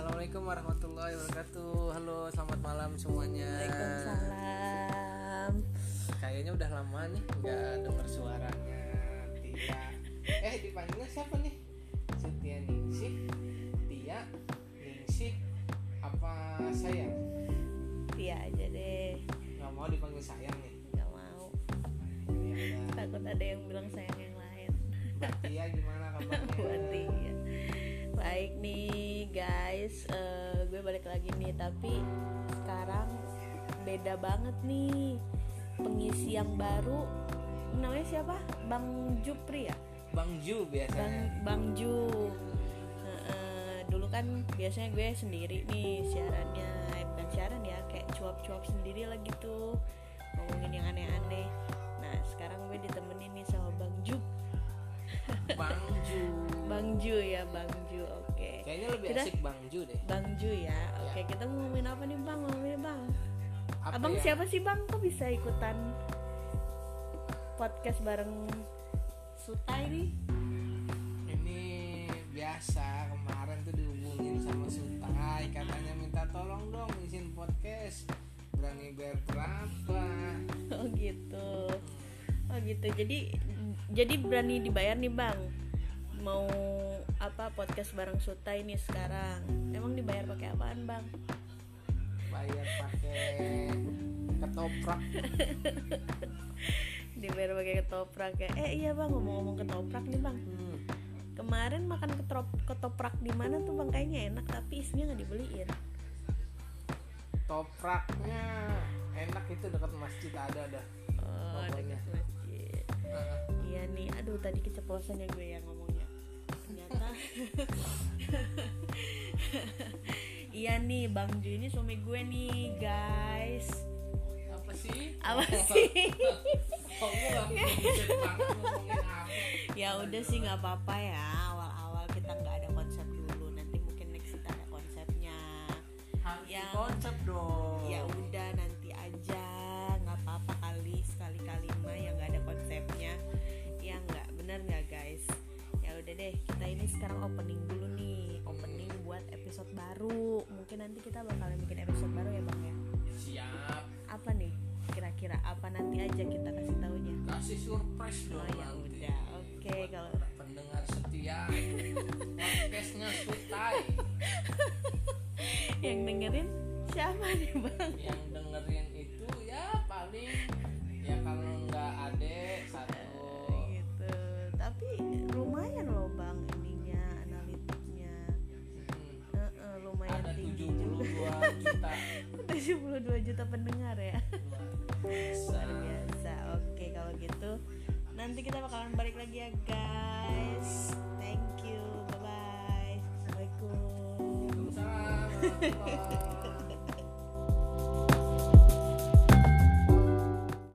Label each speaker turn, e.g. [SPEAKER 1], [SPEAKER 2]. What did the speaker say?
[SPEAKER 1] Assalamualaikum warahmatullahi wabarakatuh. Halo, selamat malam semuanya. Waalaikumsalam. Kayaknya udah lama nih nggak denger suaranya. Tia. Eh, dipanggilnya siapa nih? Setia Ningsih, Tia, Ningsih, apa sayang?
[SPEAKER 2] Tia aja deh.
[SPEAKER 1] Gak mau dipanggil sayang nih.
[SPEAKER 2] Gak mau.
[SPEAKER 1] Ya,
[SPEAKER 2] Takut ada yang bilang sayang yang lain.
[SPEAKER 1] Mbak Tia gimana kabarnya?
[SPEAKER 2] Mbak Tia baik nih guys. Eh, gue balik lagi nih tapi sekarang beda banget nih. Pengisi yang baru namanya siapa? Bang Jupri ya?
[SPEAKER 1] Bang Ju
[SPEAKER 2] Bang
[SPEAKER 1] biasanya
[SPEAKER 2] Bang Ju. Heeh, dulu kan biasanya gue sendiri nih siarannya eh, bukan siaran ya kayak cuap-cuap sendiri lah gitu. Ngomongin yang aneh-aneh. Nah sekarang gue ditemenin nih sama Bang Ju.
[SPEAKER 1] Bang Ju.
[SPEAKER 2] Bang Ju ya Bang
[SPEAKER 1] kayaknya lebih
[SPEAKER 2] Kita-
[SPEAKER 1] asik Bang Ju deh.
[SPEAKER 2] Bang Ju ya. Oke kita mau ngomongin apa nih Bang? Ngomongin Bang?
[SPEAKER 1] Apa
[SPEAKER 2] Abang
[SPEAKER 1] ya?
[SPEAKER 2] siapa sih Bang? Kok bisa ikutan podcast bareng Sutai nih
[SPEAKER 1] ini biasa kemarin tuh dihubungin sama Sutai katanya minta tolong dong izin podcast. Berani bayar berapa?
[SPEAKER 2] Oh gitu. Oh gitu. Jadi jadi berani dibayar nih bang. Mau apa podcast bareng Suta ini sekarang? Emang dibayar pakai apaan bang?
[SPEAKER 1] bayar pakai ketoprak
[SPEAKER 2] Dibayar pakai ketoprak ya? Eh iya bang ngomong-ngomong ketoprak nih bang.
[SPEAKER 1] hmm.
[SPEAKER 2] Kemarin makan ketrop, ketoprak di mana tuh bang? Kayaknya enak tapi isinya nggak dibeliin.
[SPEAKER 1] topraknya enak itu dekat masjid ada ada
[SPEAKER 2] Oh dekat masjid.
[SPEAKER 1] Heeh.
[SPEAKER 2] Iya nih, aduh tadi keceplosannya gue yang ngomongnya. Iya nih, Bang Ju ini suami gue nih, guys.
[SPEAKER 1] apa sih
[SPEAKER 2] Apa sih? ya udah sih nggak apa-apa ya. Awal-awal kita nggak ada konsep dulu. Nanti mungkin next kita ada konsepnya.
[SPEAKER 1] harus
[SPEAKER 2] Yang-
[SPEAKER 1] konsep dong
[SPEAKER 2] episode baru. Mungkin nanti kita bakalan bikin episode baru ya bang ya.
[SPEAKER 1] siap
[SPEAKER 2] Apa nih? Kira-kira apa nanti aja kita kasih taunya?
[SPEAKER 1] kasih surprise dong
[SPEAKER 2] Oh ya udah, oke kalau
[SPEAKER 1] pendengar setia podcastnya Sutai
[SPEAKER 2] yang dengerin siapa nih bang?
[SPEAKER 1] yang dengerin 72 juta
[SPEAKER 2] pendengar ya.
[SPEAKER 1] luar biasa.
[SPEAKER 2] Oke, kalau gitu nanti kita bakalan balik lagi ya, guys. Thank you. Bye bye. Assalamualaikum.